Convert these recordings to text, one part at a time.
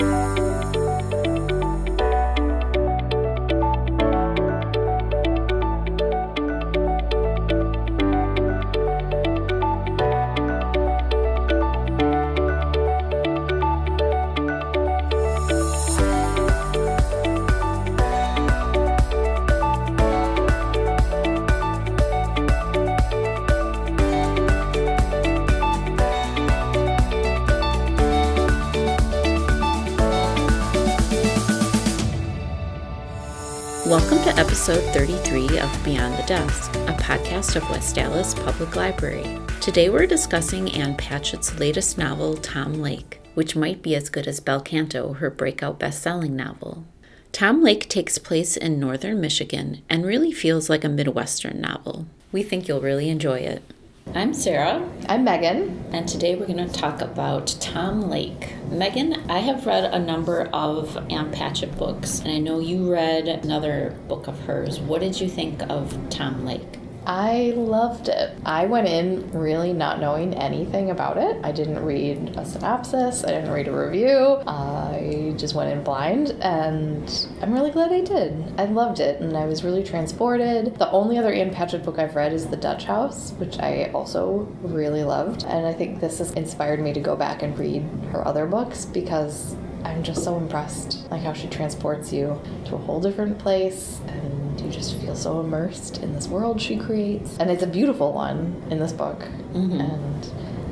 Welcome 33 of Beyond the Desk, a podcast of West Allis Public Library. Today we're discussing Ann Patchett's latest novel, Tom Lake, which might be as good as Bel Canto, her breakout best-selling novel. Tom Lake takes place in northern Michigan and really feels like a Midwestern novel. We think you'll really enjoy it. I'm Sarah. I'm Megan. And today we're going to talk about Tom Lake. Megan, I have read a number of Ann Patchett books, and I know you read another book of hers. What did you think of Tom Lake? I loved it. I went in really not knowing anything about it. I didn't read a synopsis, I didn't read a review. I just went in blind, and I'm really glad I did. I loved it, and I was really transported. The only other Ann Patchett book I've read is The Dutch House, which I also really loved. And I think this has inspired me to go back and read her other books because I'm just so impressed, like how she transports you to a whole different place and you just feel so immersed in this world she creates. And it's a beautiful one in this book. Mm-hmm. And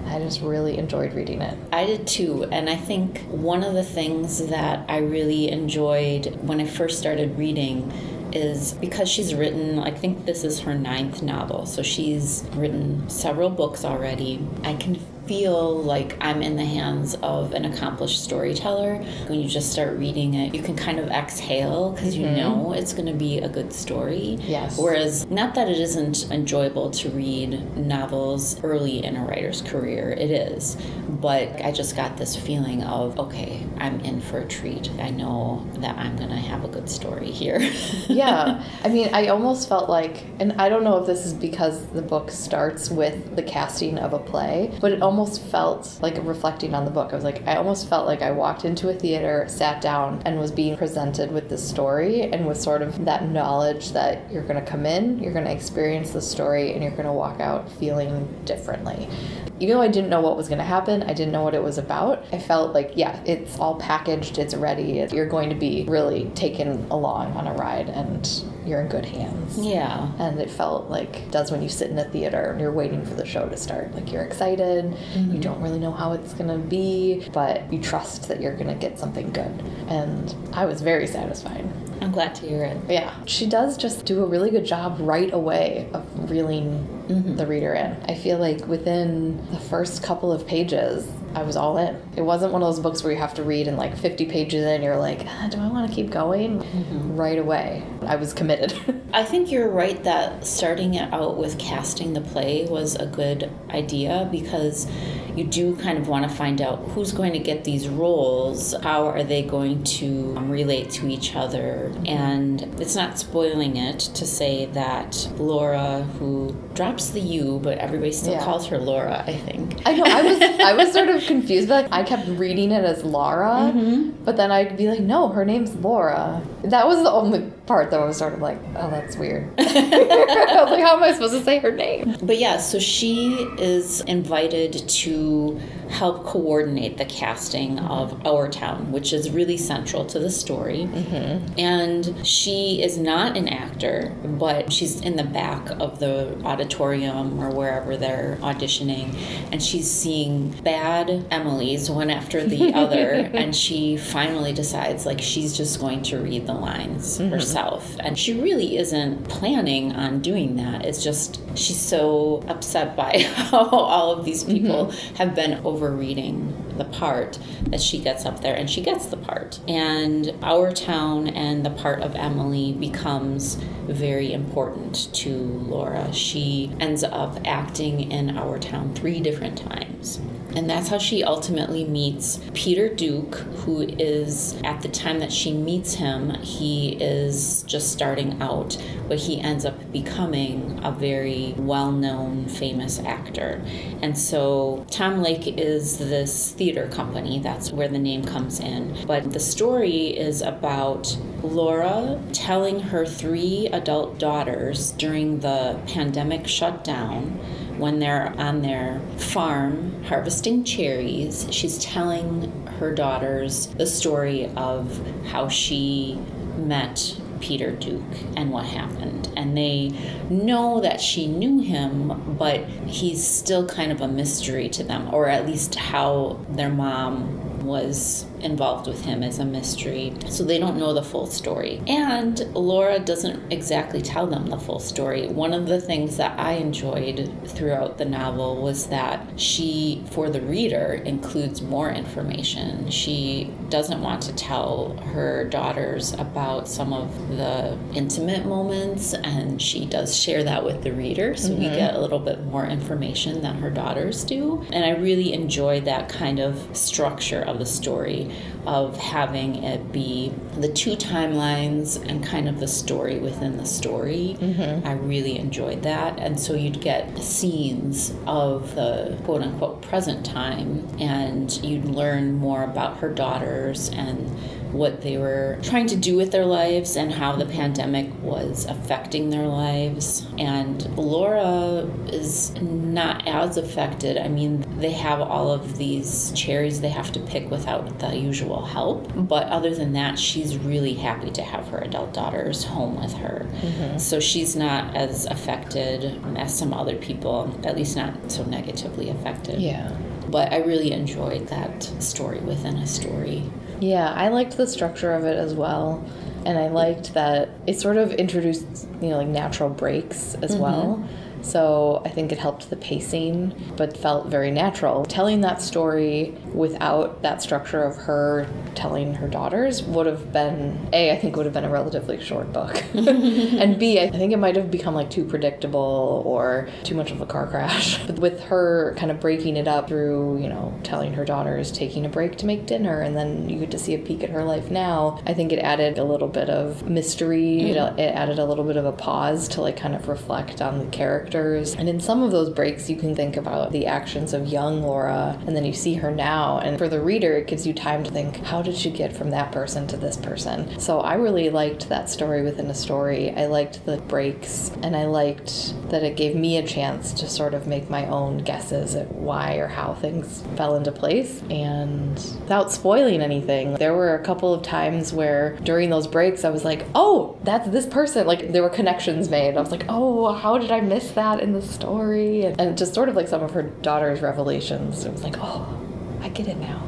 I just really enjoyed reading it. I did too. And I think one of the things that I really enjoyed when I first started reading is because she's written, I think this is her ninth novel, so she's written several books already. I can feel like I'm in the hands of an accomplished storyteller. When you just start reading it, you can kind of exhale because mm-hmm. you know it's going to be a good story. Yes. Whereas, not that it isn't enjoyable to read novels early in a writer's career, it is. But I just got this feeling of, okay, I'm in for a treat. I know that I'm going to have a good story here. yeah. I mean, I almost felt like, and I don't know if this is because the book starts with the casting of a play, but it almost almost felt like reflecting on the book. I was like, I almost felt like I walked into a theater, sat down, and was being presented with this story and with sort of that knowledge that you're going to come in, you're going to experience the story, and you're going to walk out feeling differently. Even though I didn't know what was going to happen, I didn't know what it was about, I felt like, yeah, it's all packaged, it's ready. You're going to be really taken along on a ride, and you're in good hands. Yeah. And it felt like it does when you sit in a theater and you're waiting for the show to start. Like you're excited, mm-hmm. you don't really know how it's going to be, but you trust that you're going to get something good. And I was very satisfied. I'm glad to hear it. Yeah. She does just do a really good job right away of reeling mm-hmm. the reader in. I feel like within the first couple of pages, I was all in. It wasn't one of those books where you have to read in like 50 pages and you're like, ah, do I want to keep going? Mm-hmm. Right away. I was committed. I think you're right that starting it out with casting the play was a good idea because you do kind of want to find out who's going to get these roles, how are they going to um, relate to each other. And it's not spoiling it to say that Laura, who drops the U, but everybody still yeah. calls her Laura, I think. I know, I was I was sort of confused, but I kept reading it as Laura, mm-hmm. but then I'd be like, no, her name's Laura. That was the only part that I was sort of like, oh, that's weird. I was like, how am I supposed to say her name? But yeah, so she is invited to help coordinate the casting of Our Town, which is really central to the story. Mm-hmm. And she is not an actor, but she's in the back of the auditorium or wherever they're auditioning, and she's seeing bad Emily's one after the other, and she finally decides like she's just going to read the lines mm-hmm. herself. And she really isn't planning on doing that. It's just she's so upset by how all of these people mm-hmm. have been overreading the part that she gets up there and she gets the part. And our town and the part of Emily becomes very important to Laura. She ends up acting in our town three different times. And that's how she ultimately meets Peter Duke, who is, at the time that she meets him, he is just starting out, but he ends up becoming a very well known, famous actor. And so Tom Lake is this theater company. That's where the name comes in. But the story is about Laura telling her three adult daughters during the pandemic shutdown when they're on their farm harvesting cherries. She's telling her daughters the story of how she met Peter Duke and what happened. And they know that she knew him, but he's still kind of a mystery to them, or at least how their mom was involved with him is a mystery. So they don't know the full story. And Laura doesn't exactly tell them the full story. One of the things that I enjoyed throughout the novel was that she, for the reader, includes more information. She doesn't want to tell her daughters about some of the intimate moments, and she does share that with the reader. So mm-hmm. we get a little bit more information than her daughters do. And I really enjoyed that kind of structure of the story of having it be the two timelines and kind of the story within the story. Mm-hmm. I really enjoyed that. And so you'd get scenes of the quote unquote present time, and you'd learn more about her and what they were trying to do with their lives and how the pandemic was affecting their lives. And Laura is not as affected. I mean, they have all of these cherries they have to pick without the usual help. But other than that, she's really happy to have her adult daughters home with her. Mm-hmm. So she's not as affected as some other people, at least not so negatively affected. Yeah. But I really enjoyed that story within a story. Yeah, I liked the structure of it as well. And I liked that it sort of introduced, you know, like natural breaks as mm-hmm. well. So I think it helped the pacing, but felt very natural. Telling that story without that structure of her telling her daughters would have been A, I think would have been a relatively short book. and B, I think it might have become like too predictable or too much of a car crash. But with her kind of breaking it up through, you know, telling her daughters taking a break to make dinner and then you get to see a peek at her life now, I think it added a little bit of mystery. Mm. It, it added a little bit of a pause to like kind of reflect on the characters. And in some of those breaks, you can think about the actions of young Laura and then you see her now. And for the reader, it gives you time to think, how did she get from that person to this person? So I really liked that story within a story. I liked the breaks, and I liked that it gave me a chance to sort of make my own guesses at why or how things fell into place. And without spoiling anything, there were a couple of times where during those breaks, I was like, oh, that's this person. Like there were connections made. I was like, oh, how did I miss that in the story? And just sort of like some of her daughter's revelations. It was like, oh, I get it now.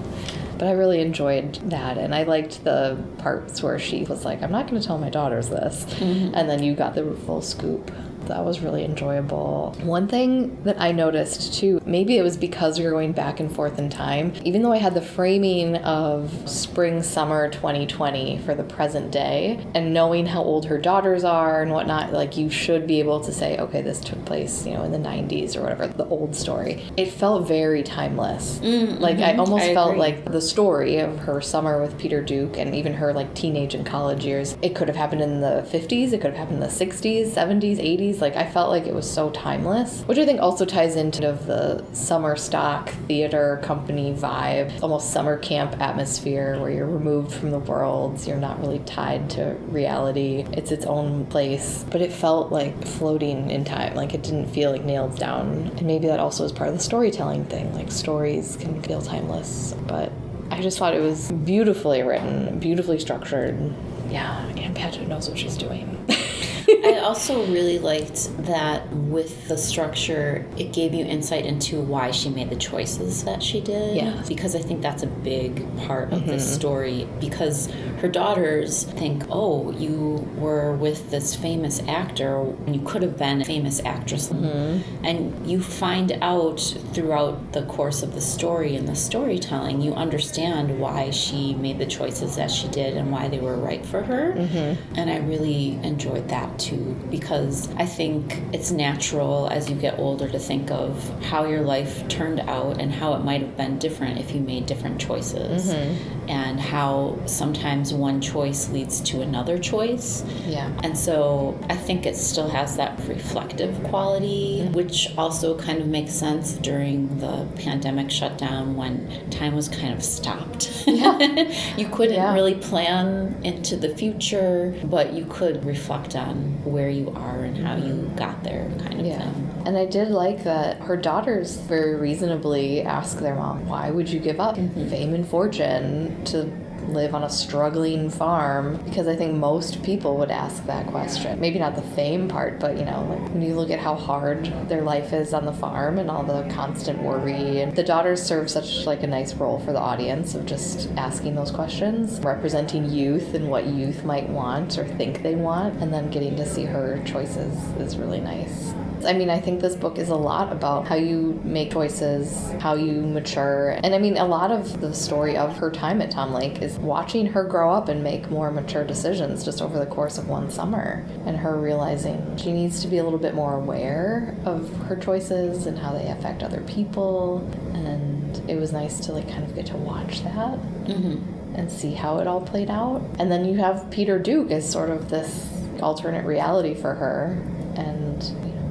But I really enjoyed that. And I liked the parts where she was like, I'm not going to tell my daughters this. Mm-hmm. And then you got the full scoop that was really enjoyable. One thing that I noticed too, maybe it was because we were going back and forth in time, even though I had the framing of spring summer 2020 for the present day, and knowing how old her daughters are and whatnot, like you should be able to say, okay, this took place, you know, in the 90s or whatever, the old story. It felt very timeless. Mm-hmm. Like I almost I felt like the story of her summer with Peter Duke and even her like teenage and college years, it could have happened in the 50s, it could have happened in the 60s, 70s, 80s, like I felt like it was so timeless, which I think also ties into the summer stock theater company vibe, almost summer camp atmosphere where you're removed from the world, you're not really tied to reality. It's its own place, but it felt like floating in time. Like it didn't feel like nailed down. And maybe that also is part of the storytelling thing. Like stories can feel timeless, but I just thought it was beautifully written, beautifully structured. Yeah, Ann Patchett knows what she's doing. I also really liked that with the structure, it gave you insight into why she made the choices that she did. Yeah. Because I think that's a big part of mm-hmm. the story. Because her daughters think, oh, you were with this famous actor, and you could have been a famous actress. Mm-hmm. And you find out throughout the course of the story and the storytelling, you understand why she made the choices that she did and why they were right for her. Mm-hmm. And I really enjoyed that too, because I think it's natural as you get older to think of how your life turned out and how it might have been different if you made different choices, mm-hmm. and how sometimes one choice leads to another choice. Yeah. And so I think it still has that reflective quality, mm-hmm. which also kind of makes sense during the pandemic shutdown when time was kind of stopped. Yeah. you couldn't Yeah. really plan into the future, but you could reflect on where you are and how you got there, kind of Yeah. thing. And I did like that her daughters very reasonably ask their mom, why would you give up mm-hmm. fame and fortune to live on a struggling farm? Because I think most people would ask that question. Maybe not the fame part, but you know, like when you look at how hard their life is on the farm and all the constant worry and the daughters serve such like a nice role for the audience of just asking those questions, representing youth and what youth might want or think they want, and then getting to see her choices is really nice. I mean, I think this book is a lot about how you make choices, how you mature. And I mean, a lot of the story of her time at Tom Lake is watching her grow up and make more mature decisions just over the course of one summer. And her realizing she needs to be a little bit more aware of her choices and how they affect other people. And it was nice to like kind of get to watch that mm-hmm. and see how it all played out. And then you have Peter Duke as sort of this alternate reality for her, and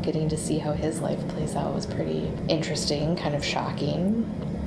getting to see how his life plays out was pretty interesting, kind of shocking.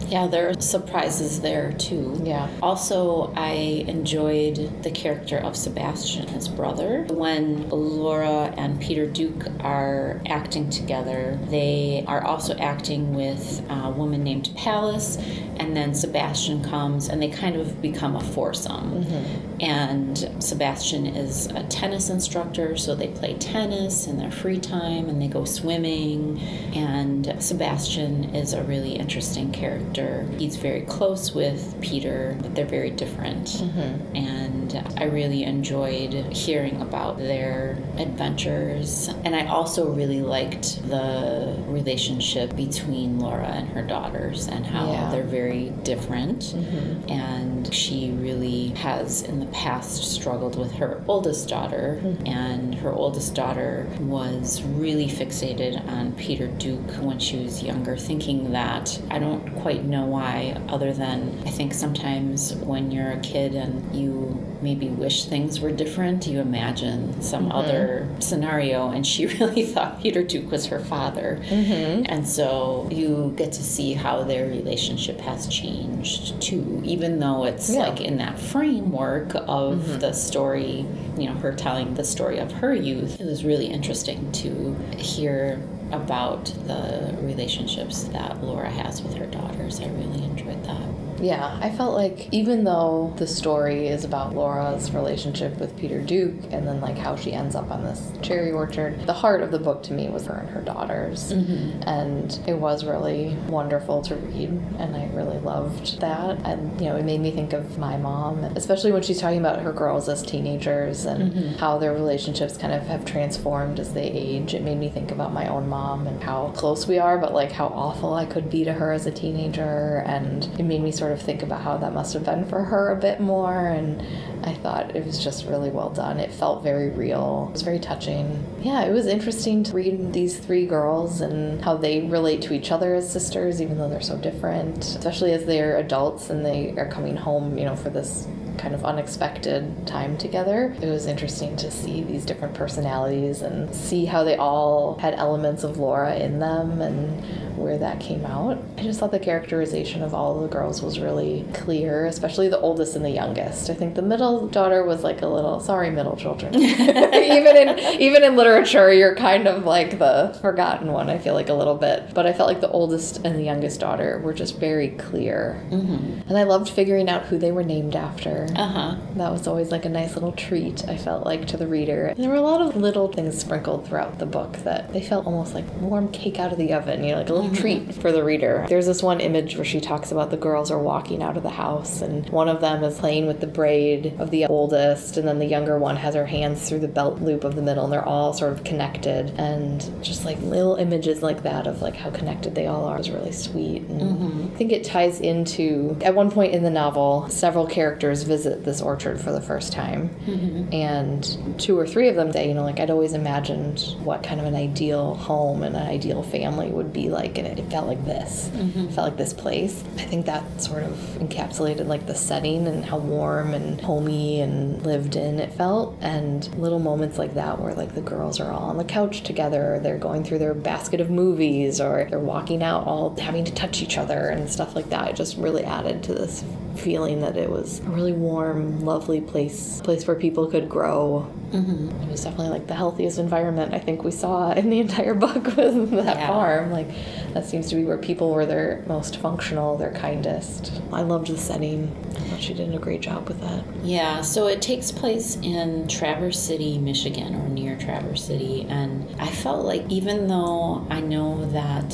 Yeah, there are surprises there too. Yeah. Also, I enjoyed the character of Sebastian, his brother. When Laura and Peter Duke are acting together, they are also acting with a woman named Pallace, and then Sebastian comes and they kind of become a foursome. Mm-hmm. And Sebastian is a tennis instructor, so they play tennis in their free time and they go swimming. And Sebastian is a really interesting character. He's very close with Peter, but they're very different. Mm-hmm. And I really enjoyed hearing about their adventures. And I also really liked the relationship between Laura and her daughters and how Yeah. they're very different. Mm-hmm. And she really has in the past struggled with her oldest daughter, mm-hmm. and her oldest daughter was really fixated on Peter Duke when she was younger, thinking that I don't quite know why, other than I think sometimes when you're a kid and you maybe wish things were different, you imagine some mm-hmm. other scenario, and she really thought Peter Duke was her father. Mm-hmm. And so you get to see how their relationship has changed too, even though it's Yeah. like in that framework of mm-hmm. the story, you know, her telling the story of her youth. It was really interesting to hear about the relationships that Laura has with her daughters. I really enjoyed that. Yeah, I felt like even though the story is about Laura's relationship with Peter Duke and then like how she ends up on this cherry orchard, the heart of the book to me was her and her daughters. Mm-hmm. And it was really wonderful to read and I really loved that. And you know, it made me think of my mom, especially when she's talking about her girls as teenagers and mm-hmm. how their relationships kind of have transformed as they age. It made me think about my own mom and how close we are, but like how awful I could be to her as a teenager. And it made me sort of think about how that must have been for her a bit more. And I thought it was just really well done. It felt very real, it was very touching. Yeah, it was interesting to read these three girls and how they relate to each other as sisters, even though they're so different, especially as they're adults and they are coming home, you know, for this kind of unexpected time together. It was interesting to see these different personalities and see how they all had elements of Laura in them and where that came out. I just thought the characterization of all of the girls was really clear, especially the oldest and the youngest. I think the middle daughter was like a little sorry middle children. even in even in literature, you're kind of like the forgotten one, I feel like a little bit. But I felt like the oldest and the youngest daughter were just very clear. Mm-hmm. And I loved figuring out who they were named after. Uh huh. That was always like a nice little treat, I felt like, to the reader. And there were a lot of little things sprinkled throughout the book that they felt almost like warm cake out of the oven, you know, like a little treat for the reader. There's this one image where she talks about the girls are walking out of the house, and one of them is playing with the braid of the oldest, and then the younger one has her hands through the belt loop of the middle, and they're all sort of connected. And just like little images like that of like how connected they all are is really sweet. And I think it ties into at one point in the novel, several characters visit this orchard for the first time, mm-hmm. and two or three of them say, you know, like I'd always imagined what kind of an ideal home and an ideal family would be like, and it, felt like this. It felt like this place. I think that sort of encapsulated like the setting and how warm and homey and lived in it felt, and little moments like that where like the girls are all on the couch together, or they're going through their basket of movies, or they're walking out all having to touch each other and stuff like that. It just really added to this feeling that it was a really warm, lovely place, place where people could grow. Mm-hmm. It was definitely like the healthiest environment I think we saw in the entire book was that Yeah. farm. Like that seems to be where people were their most functional, their kindest. I loved the setting. I thought she did a great job with that. Yeah, so it takes place in Traverse City, Michigan, or near Traverse City. And I felt like even though I know that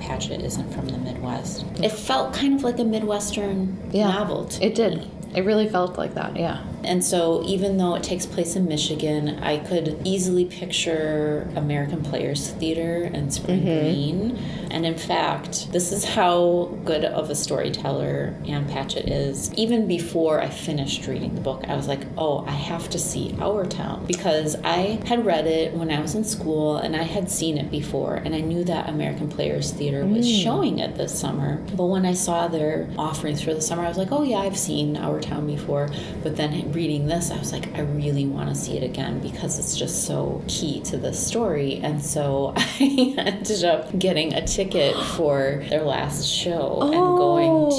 Patchett isn't from the Midwest, it felt kind of like a Midwestern Yeah, novel It did. me. It really felt like that. Yeah. And so, even though it takes place in Michigan, I could easily picture American Players Theater and Spring mm-hmm. Green. And in fact, this is how good of a storyteller Ann Patchett is. Even before I finished reading the book, I was like, oh, I have to see Our Town because I had read it when I was in school and I had seen it before. And I knew that American Players Theater was mm. showing it this summer. But when I saw their offerings for the summer, I was like, oh, yeah, I've seen Our Town before. But then reading this, I was like, I really want to see it again because it's just so key to the story. And so I ended up getting a ticket for their last show and going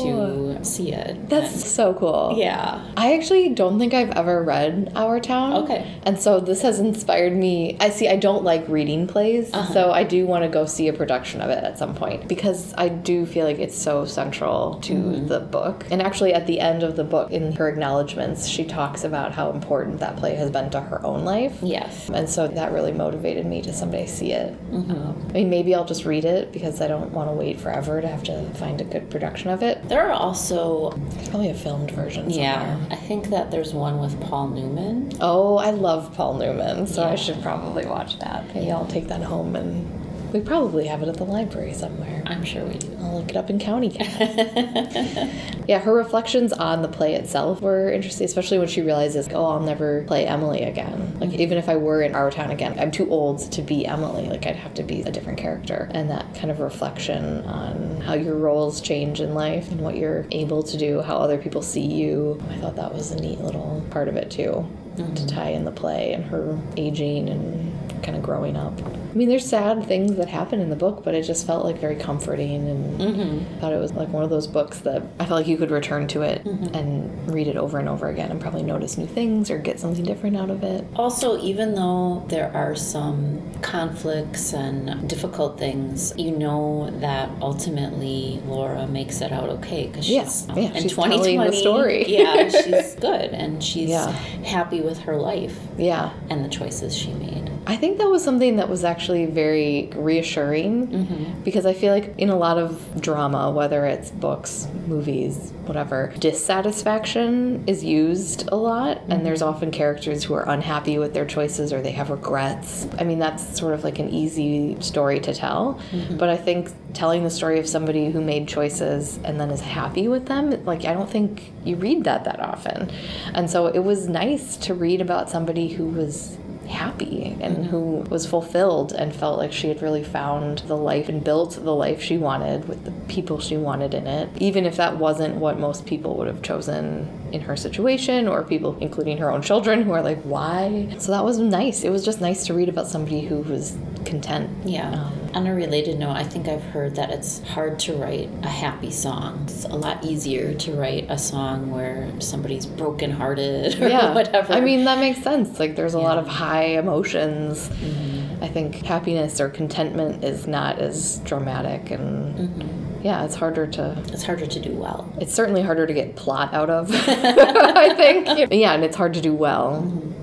to see it. That's And- so cool. yeah. I actually don't think I've ever read Our Town. Okay. And so this has inspired me. I see, I don't like reading plays, Uh-huh. so I do want to go see a production of it at some point because I do feel like it's so central to Mm-hmm. the book. And actually, at the end of the book, in her acknowledgments, she talks about how important that play has been to her own life. Yes. And so that really motivated me to someday see it. Mm-hmm. Um, I mean, maybe I'll just read it because I don't want to wait forever to have to find a good production of it. There are also, probably a filmed version. yeah. I think that there's one with Paul Newman. Oh, I love Paul Newman, so I should probably watch that. Maybe I'll take that home and we probably have it at the library somewhere. I'm sure we do. I'll look it up in County Cat. yeah, her reflections on the play itself were interesting, especially when she realizes, oh, I'll never play Emily again. Like, even if I were in Our Town again, I'm too old to be Emily. Like, I'd have to be a different character. And that kind of reflection on how your roles change in life and what you're able to do, how other people see you. I thought that was a neat little part of it, too, to mm-hmm. tie in the play and her aging and kind of growing up. I mean, there's sad things that happen in the book, but it just felt like very comforting and Mm-hmm. thought it was like one of those books that I felt like you could return to it and read it over and over again and probably notice new things or get something different out of it. Also, even though there are some conflicts and difficult things, you know that ultimately Laura makes it out okay because Yeah, she's yeah, in she's telling the story. yeah, she's good and she's Yeah. happy with her life Yeah. and the choices she made. I think that was something that was actually very reassuring mm-hmm. because I feel like in a lot of drama, whether it's books, movies, whatever, dissatisfaction is used a lot, and mm-hmm. there's often characters who are unhappy with their choices or they have regrets. I mean, that's sort of like an easy story to tell, mm-hmm. but I think telling the story of somebody who made choices and then is happy with them, like, I don't think you read that that often. And so it was nice to read about somebody who was happy and who was fulfilled and felt like she had really found the life and built the life she wanted with the people she wanted in it, even if that wasn't what most people would have chosen in her situation or people, including her own children, who are like, why? So that was nice. It was just nice to read about somebody who was content. Yeah. Um, On a related note, I think I've heard that it's hard to write a happy song. It's a lot easier to write a song where somebody's brokenhearted or yeah whatever. i mean that makes sense like there's a lot of high emotions Mm-hmm. i think happiness or contentment is not as dramatic and Mm-hmm. yeah it's harder to it's harder to do well. it's certainly harder to get plot out of i think yeah and it's hard to do well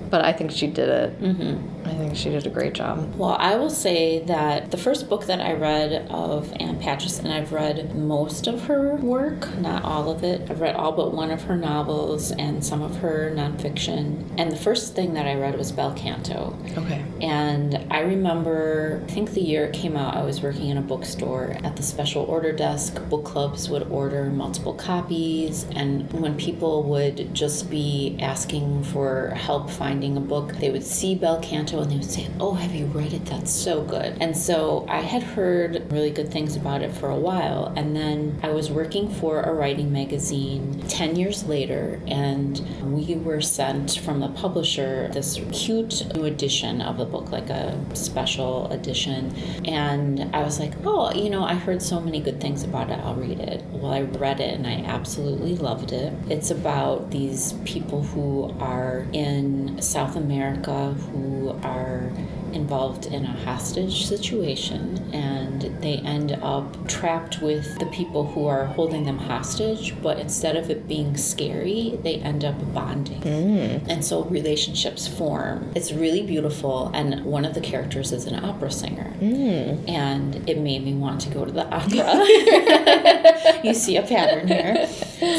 but I think she did it. Mm-hmm. I think she did a great job. Well, I will say that the first book that I read of Ann Patchett, and I've read most of her work, not all of it. I've read all but one of her novels and some of her nonfiction. And the first thing that I read was Bel Canto. Okay. And I remember, I think the year it came out, I was working in a bookstore at the special order desk. Book clubs would order multiple copies, and when people would just be asking for help finding a book, they would see Bel Canto and they would say, Oh, have you read it? That's so good. And so I had heard really good things about it for a while, and then I was working for a writing magazine 10 years later, and we were sent from the publisher this cute new edition of the book, like a special edition. And I was like, oh, you know, I heard so many good things about it, I'll read it. Well, I read it and I absolutely loved it. It's about these people who are in South America who are involved in a hostage situation and they end up trapped with the people who are holding them hostage, but instead of it being scary, they end up bonding. Mm. And so relationships form. It's really beautiful, and one of the characters is an opera singer. Mm. And it made me want to go to the opera. you see a pattern here.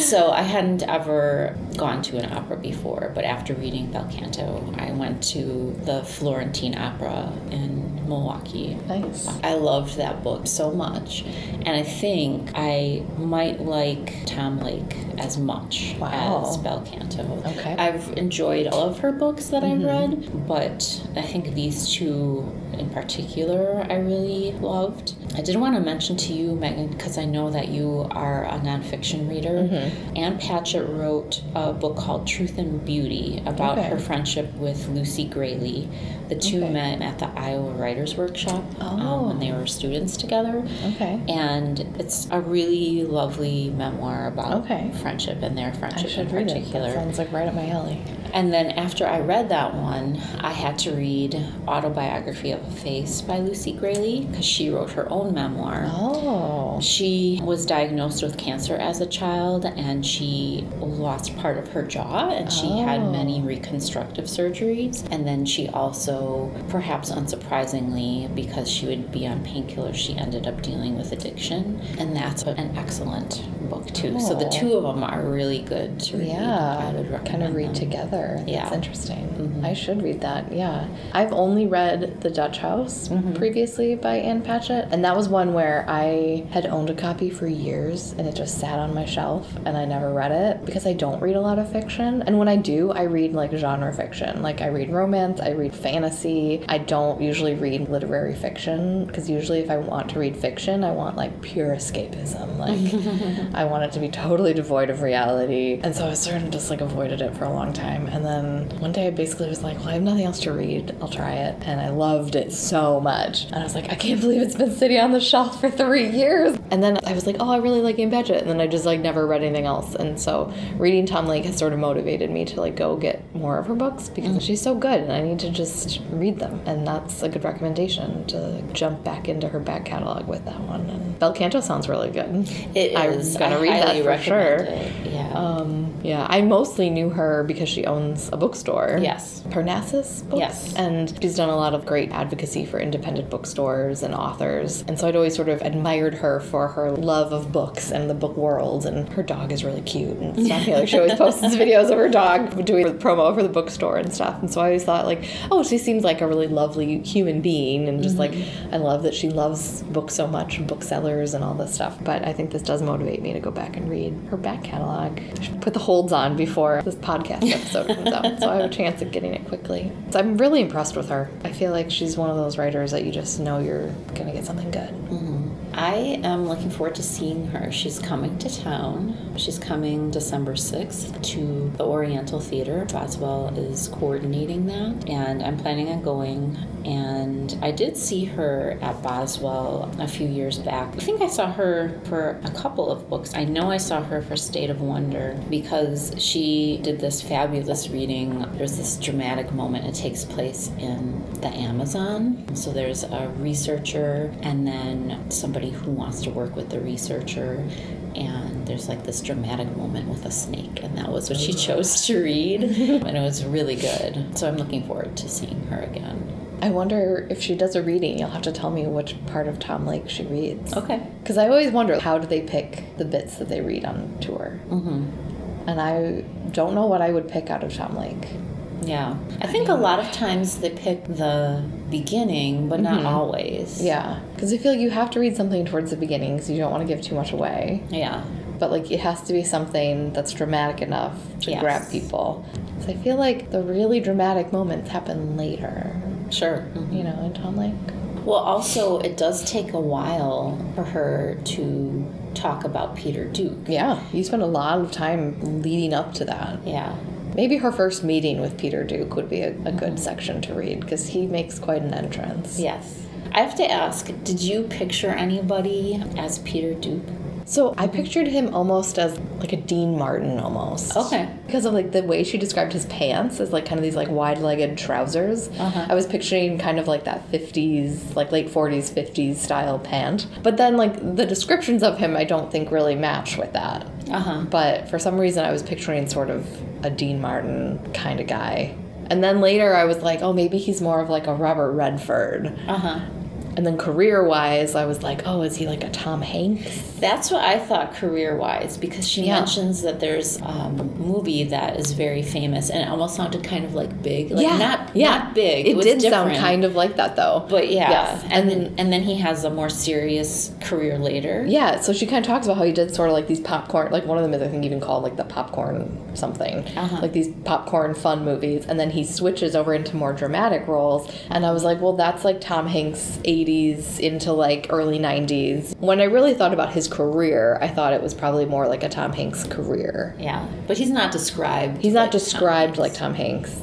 So I hadn't ever gone to an opera before, but after reading Bel Canto, I went to the Florentine Opera in Milwaukee. Nice. I loved that book so much, and I think I might like Tom Lake as much Wow. as Bel Canto. Okay. I've enjoyed all of her books that I've mm-hmm. read, but I think these two in particular I really loved. I did want to mention to you, Megan, because I know that you are a nonfiction reader. Mm-hmm. Ann Patchett wrote a book called Truth and Beauty about Okay. her friendship with Lucy Grealy. The two Okay. met at the Iowa Writers Workshop um, when they were students together. Okay. And it's a really lovely memoir about Okay. friendship and their friendship in particular. Sounds like right up my alley. And then after I read that one, I had to read Autobiography of a Face by Lucy Grealy because she wrote her own memoir. Oh. She was diagnosed with cancer as a child and she lost part of her jaw and she had Oh. many reconstructive surgeries. And then she also, perhaps unsurprisingly, because she would be on painkillers, she ended up dealing with addiction. And that's an excellent book, too. So the two of them are really good to read. Yeah, I would kind of read them. together. Yeah. That's interesting. I should read that. Yeah, I've only read The Dutch House Mm-hmm. previously by Ann Patchett, and that was one where I had owned a copy for years, and it just sat on my shelf, and I never read it because I don't read a lot of fiction. And when I do, I read like genre fiction. Like I read romance, I read fantasy. I don't usually read literary fiction because usually if I want to read fiction, I want like pure escapism. Like I want it to be totally devoid of reality. And so I sort of just like avoided it for a long time. And then one day I basically was like, well, I have nothing else to read. I'll try it. And I loved it so much. And I was like, I can't believe it's been sitting on the shelf for three years. And then I was like, oh, I really like Patchett. And then I just like never read anything else. And so reading Tom Lake has sort of motivated me to like go get more of her books because mm-hmm. she's so good and I need to just read them. And that's a good recommendation to jump back into her back catalog with that one. And Bel Canto sounds really good. It is. Gonna I read that for sure. it. Yeah. Um, yeah, I mostly knew her because she owns a bookstore. Yes. Parnassus Books. Yes. And she's done a lot of great advocacy for independent bookstores and authors. And so I'd always sort of admired her for her love of books and the book world. And her dog is really cute and stuff. Like she always posts videos of her dog doing promo for the bookstore and stuff. And so I always thought like, oh, she seems like a really lovely human being. And just like, I love that she loves books so much and booksellers and all this stuff. But I think this does motivate me to go back and read her back catalog. Put the holds on before this podcast episode comes out, so I have a chance of getting it quickly. So I'm really impressed with her. I feel like she's one of those writers that you just know you're gonna get something good. Mm-hmm. I am looking forward to seeing her. She's coming to town. She's coming December 6th to the Oriental Theater. Boswell is coordinating that, and I'm planning on going. And I did see her at Boswell a few years back. I think I saw her for a couple of books. I know I saw her for State of Wonder because she did this fabulous reading. There's this dramatic moment. It takes place in the Amazon. So there's a researcher and then somebody who wants to work with the researcher. And there's like this dramatic moment with a snake, and that was what she chose to read, and it was really good. So I'm looking forward to seeing her again. I wonder if she does a reading, you'll have to tell me which part of Tom Lake she reads. Okay. Because I always wonder how do they pick the bits that they read on tour? Mm-hmm. And I don't know what I would pick out of Tom Lake. Yeah. I think a lot of times they pick the beginning, but not always. Yeah. Because I feel like you have to read something towards the beginning because you don't want to give too much away. Yeah. But like it has to be something that's dramatic enough to Yes. grab people. So I feel like the really dramatic moments happen later, Sure. Mhm. you know, in Tom Lake. Well, also, it does take a while for her to talk about Peter Duke. Yeah. You spend a lot of time leading up to that. Yeah. Maybe her first meeting with Peter Duke would be a, a good mm-hmm. section to read because he makes quite an entrance. Yes. I have to ask, did you picture anybody as Peter Duke? So I pictured him almost as like a Dean Martin almost. Okay. Because of like the way she described his pants as like kind of these like wide-legged trousers. Uh-huh. I was picturing kind of like that 50s, like late 40s, 50s style pant. But then like the descriptions of him I don't think really match with that. Uh huh. But for some reason I was picturing sort of a Dean Martin kind of guy. And then later I was like, oh, maybe he's more of like a Robert Redford. Uh huh. And then career wise, I was like, oh, is he like a Tom Hanks? That's what I thought career wise because she Yeah. mentions that there's um, a movie that is very famous and it almost sounded kind of like big. Like not not big. It, was did sound kind of like that though. But yeah, Yes. and then and then he has a more serious career later. Yeah, so she kind of talks about how he did sort of like these popcorn, like one of them is I think even called like the popcorn something, Uh-huh. like these popcorn fun movies, and then he switches over into more dramatic roles. And I was like, well, that's like Tom Hanks 80s into like early 90s. When I really thought about his career, I thought it was probably more like a Tom Hanks career. Yeah, but he's not described. He's not like described Hanks. like Tom Hanks.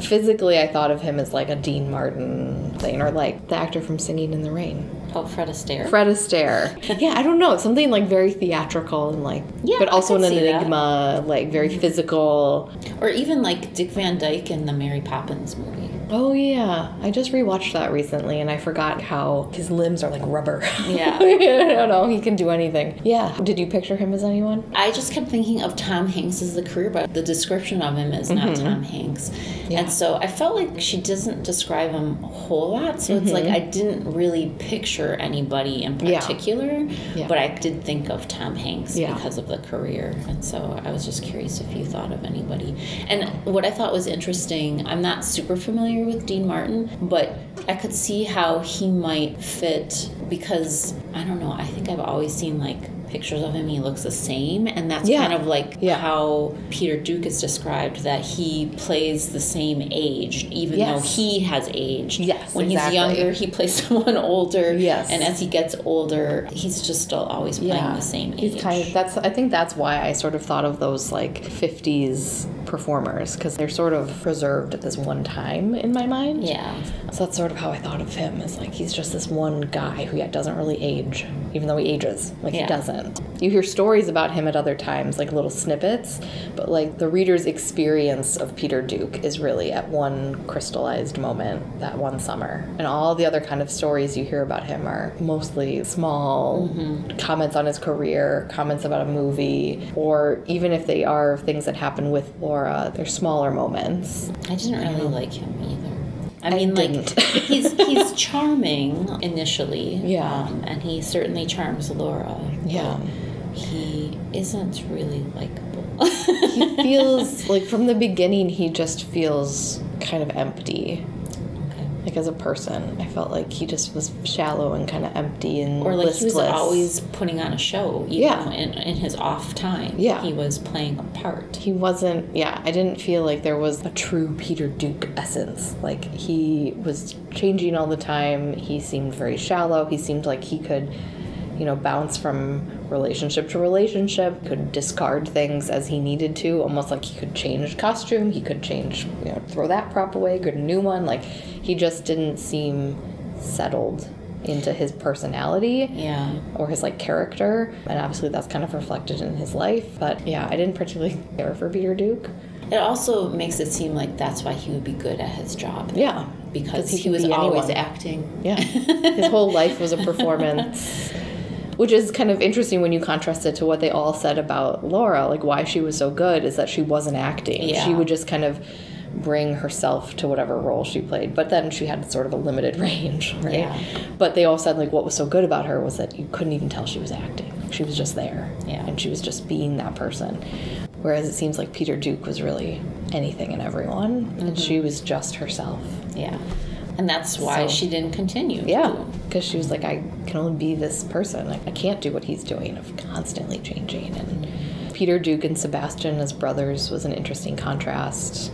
Physically, I thought of him as like a Dean Martin thing, or like the actor from Singing in the Rain. Oh, Fred Astaire. Fred Astaire. yeah, I don't know. Something like very theatrical and like, Yeah, but also an see that. enigma, like very physical. Or even like Dick Van Dyke in the Mary Poppins movie. Oh yeah, I just rewatched that recently, and I forgot how his limbs are like rubber. Yeah. I don't know. He can do anything. Yeah. Did you picture him as anyone? I just kept thinking of Tom Hanks as the career, but the description of him is not Tom Hanks. Mm-hmm. Yeah. And so I felt like she doesn't describe him a whole lot. So it's like I didn't really picture anybody in Mm-hmm. Yeah. particular, Yeah. but I did think of Tom Hanks because of the career. And so I was just curious if you thought of anybody. And what I thought was interesting, I'm not super familiar with Dean Martin, but I could see how he might fit because I don't know, I think I've always seen like pictures of him he looks the same and that's Yeah. kind of like Yeah. how Peter Duke is described that he plays the same age even Yes. though he has aged Yes, when exactly. he's younger he plays someone older Yes. and as he gets older he's just still always playing the same age He's kind of that's I think that's why I sort of thought of those like 50s performers because they're sort of preserved at this one time in my mind. yeah So that's sort of how I thought of him as like he's just this one guy who yet doesn't really age, even though he ages. Like he doesn't. You hear stories about him at other times, like little snippets, but like the reader's experience of Peter Duke is really at one crystallized moment that one summer. And all the other kind of stories you hear about him are mostly small mm-hmm. comments on his career, comments about a movie, or even if they are things that happen with Laura, they're smaller moments. I didn't really like him either I I mean, like he's he's charming initially, Yeah. um, and he certainly charms Laura. Yeah. he isn't really likable. he feels like from the beginning he just feels kind of empty okay. like as a person i felt like he just was shallow and kind of empty and Or like listless. he was always putting on a show, Yeah. in, in his off time. Yeah. he was playing a part. he wasn't yeah i didn't feel like there was a true peter duke essence. Like he was changing all the time. He seemed very shallow. He seemed like he could you know bounce from relationship to relationship could discard things as he needed to almost like he could change costume he could change you know throw that prop away get a new one. Like he just didn't seem settled into his personality Yeah, or his like character. And obviously that's kind of reflected in his life. But yeah i didn't particularly care for peter duke it also makes it seem like that's why he would be good at his job. yeah because he he, was be always anyone. acting. yeah his whole life was a performance Which is kind of interesting when you contrast it to what they all said about Laura, like why she was so good is that she wasn't acting. Yeah. She would just kind of bring herself to whatever role she played. But then she had sort of a limited range, right? Yeah. But they all said like what was so good about her was that you couldn't even tell she was acting. She was just there. Yeah. And she was just being that person. Whereas it seems like Peter Duke was really anything and everyone, Mm-hmm. and she was just herself. Yeah. And that's why So- she didn't continue. Yeah, because she was like, I can only be this person. Like, I can't do what he's doing of constantly changing. And Peter Duke and Sebastian as brothers was an interesting contrast.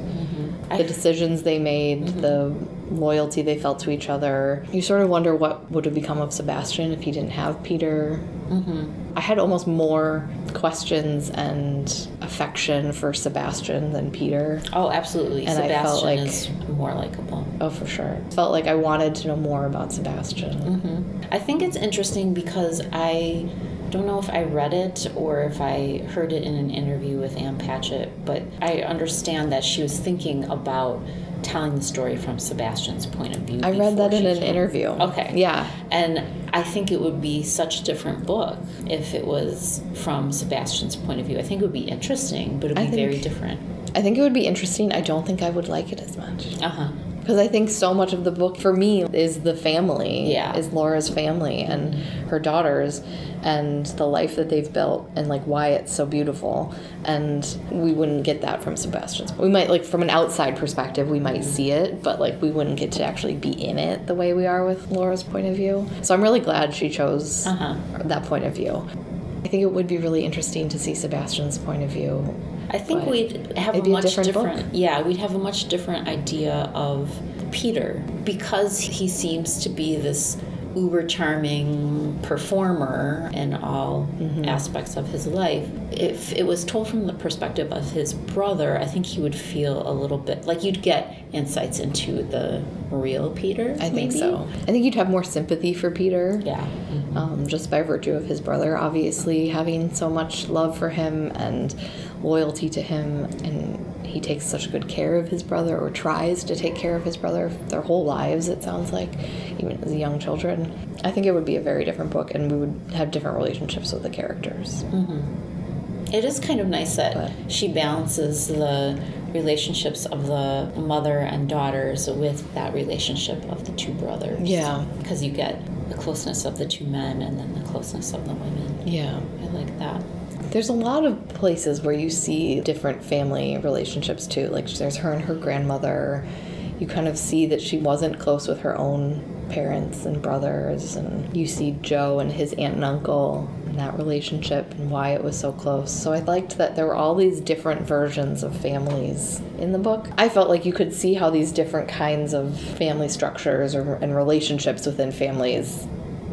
I- The decisions they made, mm-hmm. the loyalty they felt to each other. You sort of wonder what would have become of Sebastian if he didn't have Peter. Mm-hmm. I had almost more questions and affection for Sebastian than Peter. Oh, absolutely. And I felt Sebastian like- is more likable. Oh, for sure. Felt like I wanted to know more about Sebastian. Mm-hmm. I think it's interesting because I don't know if I read it or if I heard it in an interview with Ann Patchett, but I understand that she was thinking about telling the story from Sebastian's point of view. I read that in an came. interview. Okay. Yeah. And I think it would be such a different book if it was from Sebastian's point of view. I think it would be interesting, but it would be very different. I think it would be interesting. I don't think I would like it as much. Uh huh. Because I think so much of the book for me is the family. Yeah. Is Laura's family and her daughters and the life that they've built and like why it's so beautiful. And we wouldn't get that from Sebastian's. We might like from an outside perspective we might see it, but like we wouldn't get to actually be in it the way we are with Laura's point of view. So I'm really glad she chose Uh-huh. that point of view. I think it would be really interesting to see Sebastian's point of view I think But we'd have a be a much different different, yeah, we'd have a much different idea of Peter because he seems to be this uber charming performer in all Mm-hmm. aspects of his life. If it was told from the perspective of his brother, I think he would feel a little bit like you'd get insights into the real Peter. I think maybe. so. I think you'd have more sympathy for Peter. Yeah. Um, just by virtue of his brother, obviously having so much love for him and loyalty to him, and he takes such good care of his brother, or tries to take care of his brother their whole lives. It sounds like, even as young children. I think it would be a very different book, and we would have different relationships with the characters. It is kind of nice that But- she balances the relationships of the mother and daughters with that relationship of the two brothers. Yeah. Because you get the closeness of the two men and then the closeness of the women. Yeah. I like that. There's a lot of places where you see different family relationships too. Like there's her and her grandmother. You kind of see that she wasn't close with her own parents and brothers, and you see Joe and his aunt and uncle and that relationship and why it was so close. So I liked that there were all these different versions of families in the book. I felt like you could see how these different kinds of family structures or, and relationships within families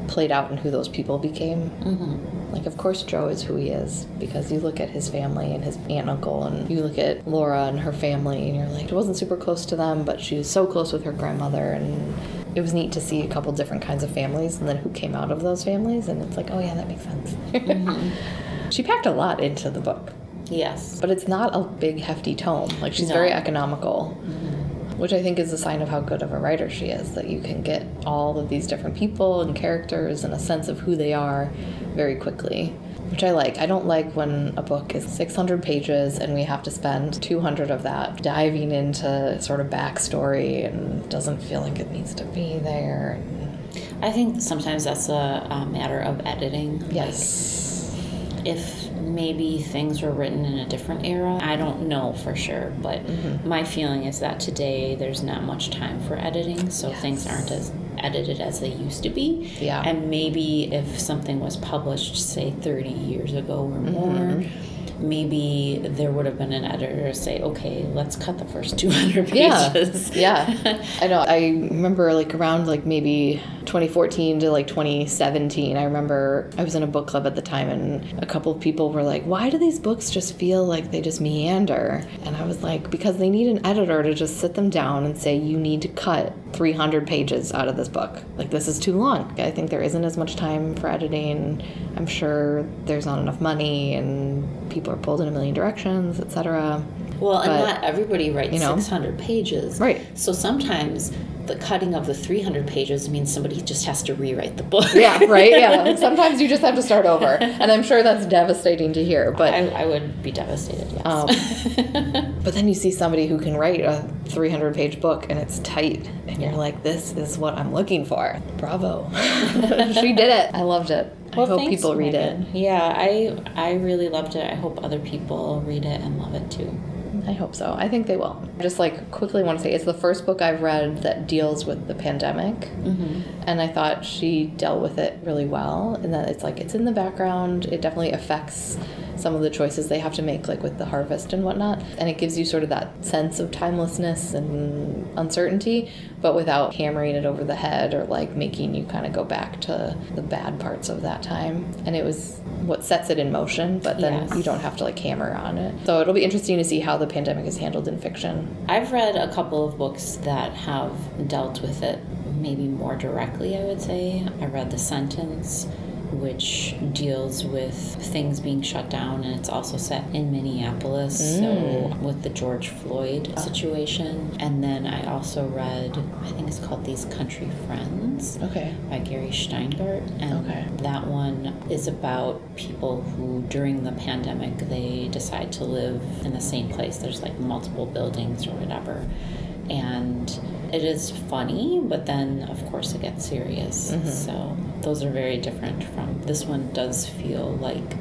played out in who those people became. Mm-hmm. Like, of course, Joe is who he is because you look at his family and his aunt and uncle, and you look at Laura and her family, and you're like, she wasn't super close to them, but she was so close with her grandmother. And it was neat to see a couple different kinds of families and then who came out of those families. And it's like, oh, yeah, that makes sense. Mm-hmm. she packed a lot into the book, Yes. but it's not a big, hefty tome. Like, she's No. very economical. Mm-hmm. Which I think is a sign of how good of a writer she is, that you can get all of these different people and characters and a sense of who they are very quickly. Which I like. I don't like when a book is 600 pages and we have to spend 200 of that diving into sort of backstory and doesn't feel like it needs to be there. I think sometimes that's a, a matter of editing. Yes. if maybe things were written in a different era. I don't know for sure, but Mm-hmm. my feeling is that today there's not much time for editing, so things aren't as edited as they used to be. Yeah. And maybe if something was published, say, 30 years ago or more, Mm-hmm. Maybe there would have been an editor to say, okay, let's cut the first 200 Yeah. pages. yeah. I know. I remember like around like maybe 2014 to like 2017. I remember I was in a book club at the time and a couple of people were like, "Why do these books just feel like they just meander?" And I was like, "Because they need an editor to just sit them down and say you need to cut 300 pages out of this book. Like this is too long. I think there isn't as much time for editing. I'm sure there's not enough money and people are pulled in a million directions, etc." Well, and not everybody writes you know. 600 pages. Right. So sometimes the cutting of the 300 pages means somebody just has to rewrite the book. yeah, right. Yeah, sometimes you just have to start over, and I'm sure that's devastating to hear. But I, I would be devastated, yes. Um, But then you see somebody who can write a 300 page book and it's tight, and you're like, this is what I'm looking for. Bravo. she did it. I loved it. I hope thanks, people read it. Yeah, I I really loved it. I hope other people read it and love it too. I hope so. I think they will. I just like quickly want to say it's the first book I've read that deals with the pandemic. Mm-hmm. And I thought she dealt with it really well. And that it's like it's in the background. It definitely affects some of the choices they have to make, like with the harvest and whatnot. And it gives you sort of that sense of timelessness and uncertainty, but without hammering it over the head or like making you kind of go back to the bad parts of that time. And it was what sets it in motion, but then Yes. you don't have to like hammer on it. So it'll be interesting to see how the pandemic is handled in fiction. I've read a couple of books that have dealt with it maybe more directly, I would say. I read The Sentence, which deals with things being shut down, and it's also set in Minneapolis, so mm. with the George Floyd ah. situation. And then I also read, I think it's called These Country Friends Okay. by Gary Shteyngart, and Okay. that one is about people who, during the pandemic, they decide to live in the same place. There's like multiple buildings or whatever, and it is funny, but then of course it gets serious. Mm-hmm. So those are very different from this one. Does feel like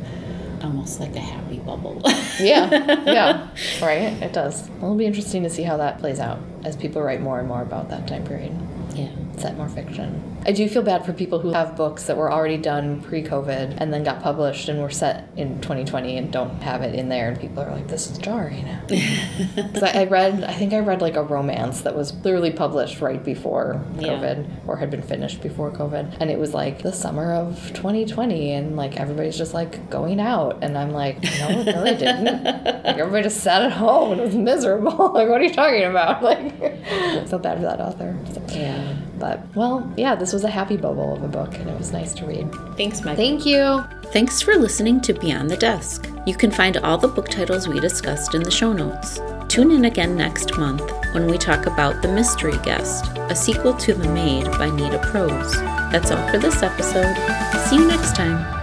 almost like a happy bubble. Yeah, yeah, right. It does. It'll be interesting to see how that plays out as people write more and more about that time period. Yeah. Set more fiction. I do feel bad for people who have books that were already done pre-COVID and then got published and were set in 2020 and don't have it in there, and people are like, "This is jarring." 'Cause I, I read, I think I read like a romance that was clearly published right before Yeah. COVID or had been finished before COVID, and it was like the summer of 2020, and like everybody's just like going out, and I'm like, no, no, they didn't. like everybody just sat at home and it was miserable. like, what are you talking about? Like, feel bad for that author. So- Yeah. But well, yeah, this was a happy bubble of a book, and it was nice to read. Thanks, Mike. Thank you. Thanks for listening to Beyond the Desk. You can find all the book titles we discussed in the show notes. Tune in again next month when we talk about The Mystery Guest, a sequel to The Maid by Nita Prose. That's all for this episode. See you next time.